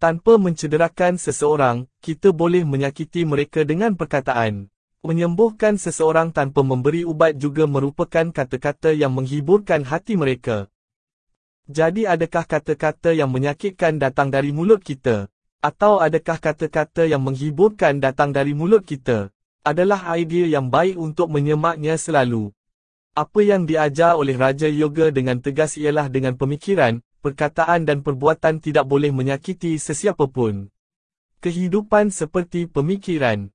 Tanpa mencederakan seseorang, kita boleh menyakiti mereka dengan perkataan. Menyembuhkan seseorang tanpa memberi ubat juga merupakan kata-kata yang menghiburkan hati mereka. Jadi adakah kata-kata yang menyakitkan datang dari mulut kita? Atau adakah kata-kata yang menghiburkan datang dari mulut kita? Adalah idea yang baik untuk menyemaknya selalu. Apa yang diajar oleh Raja Yoga dengan tegas ialah dengan pemikiran, perkataan dan perbuatan tidak boleh menyakiti sesiapa pun. Kehidupan seperti pemikiran.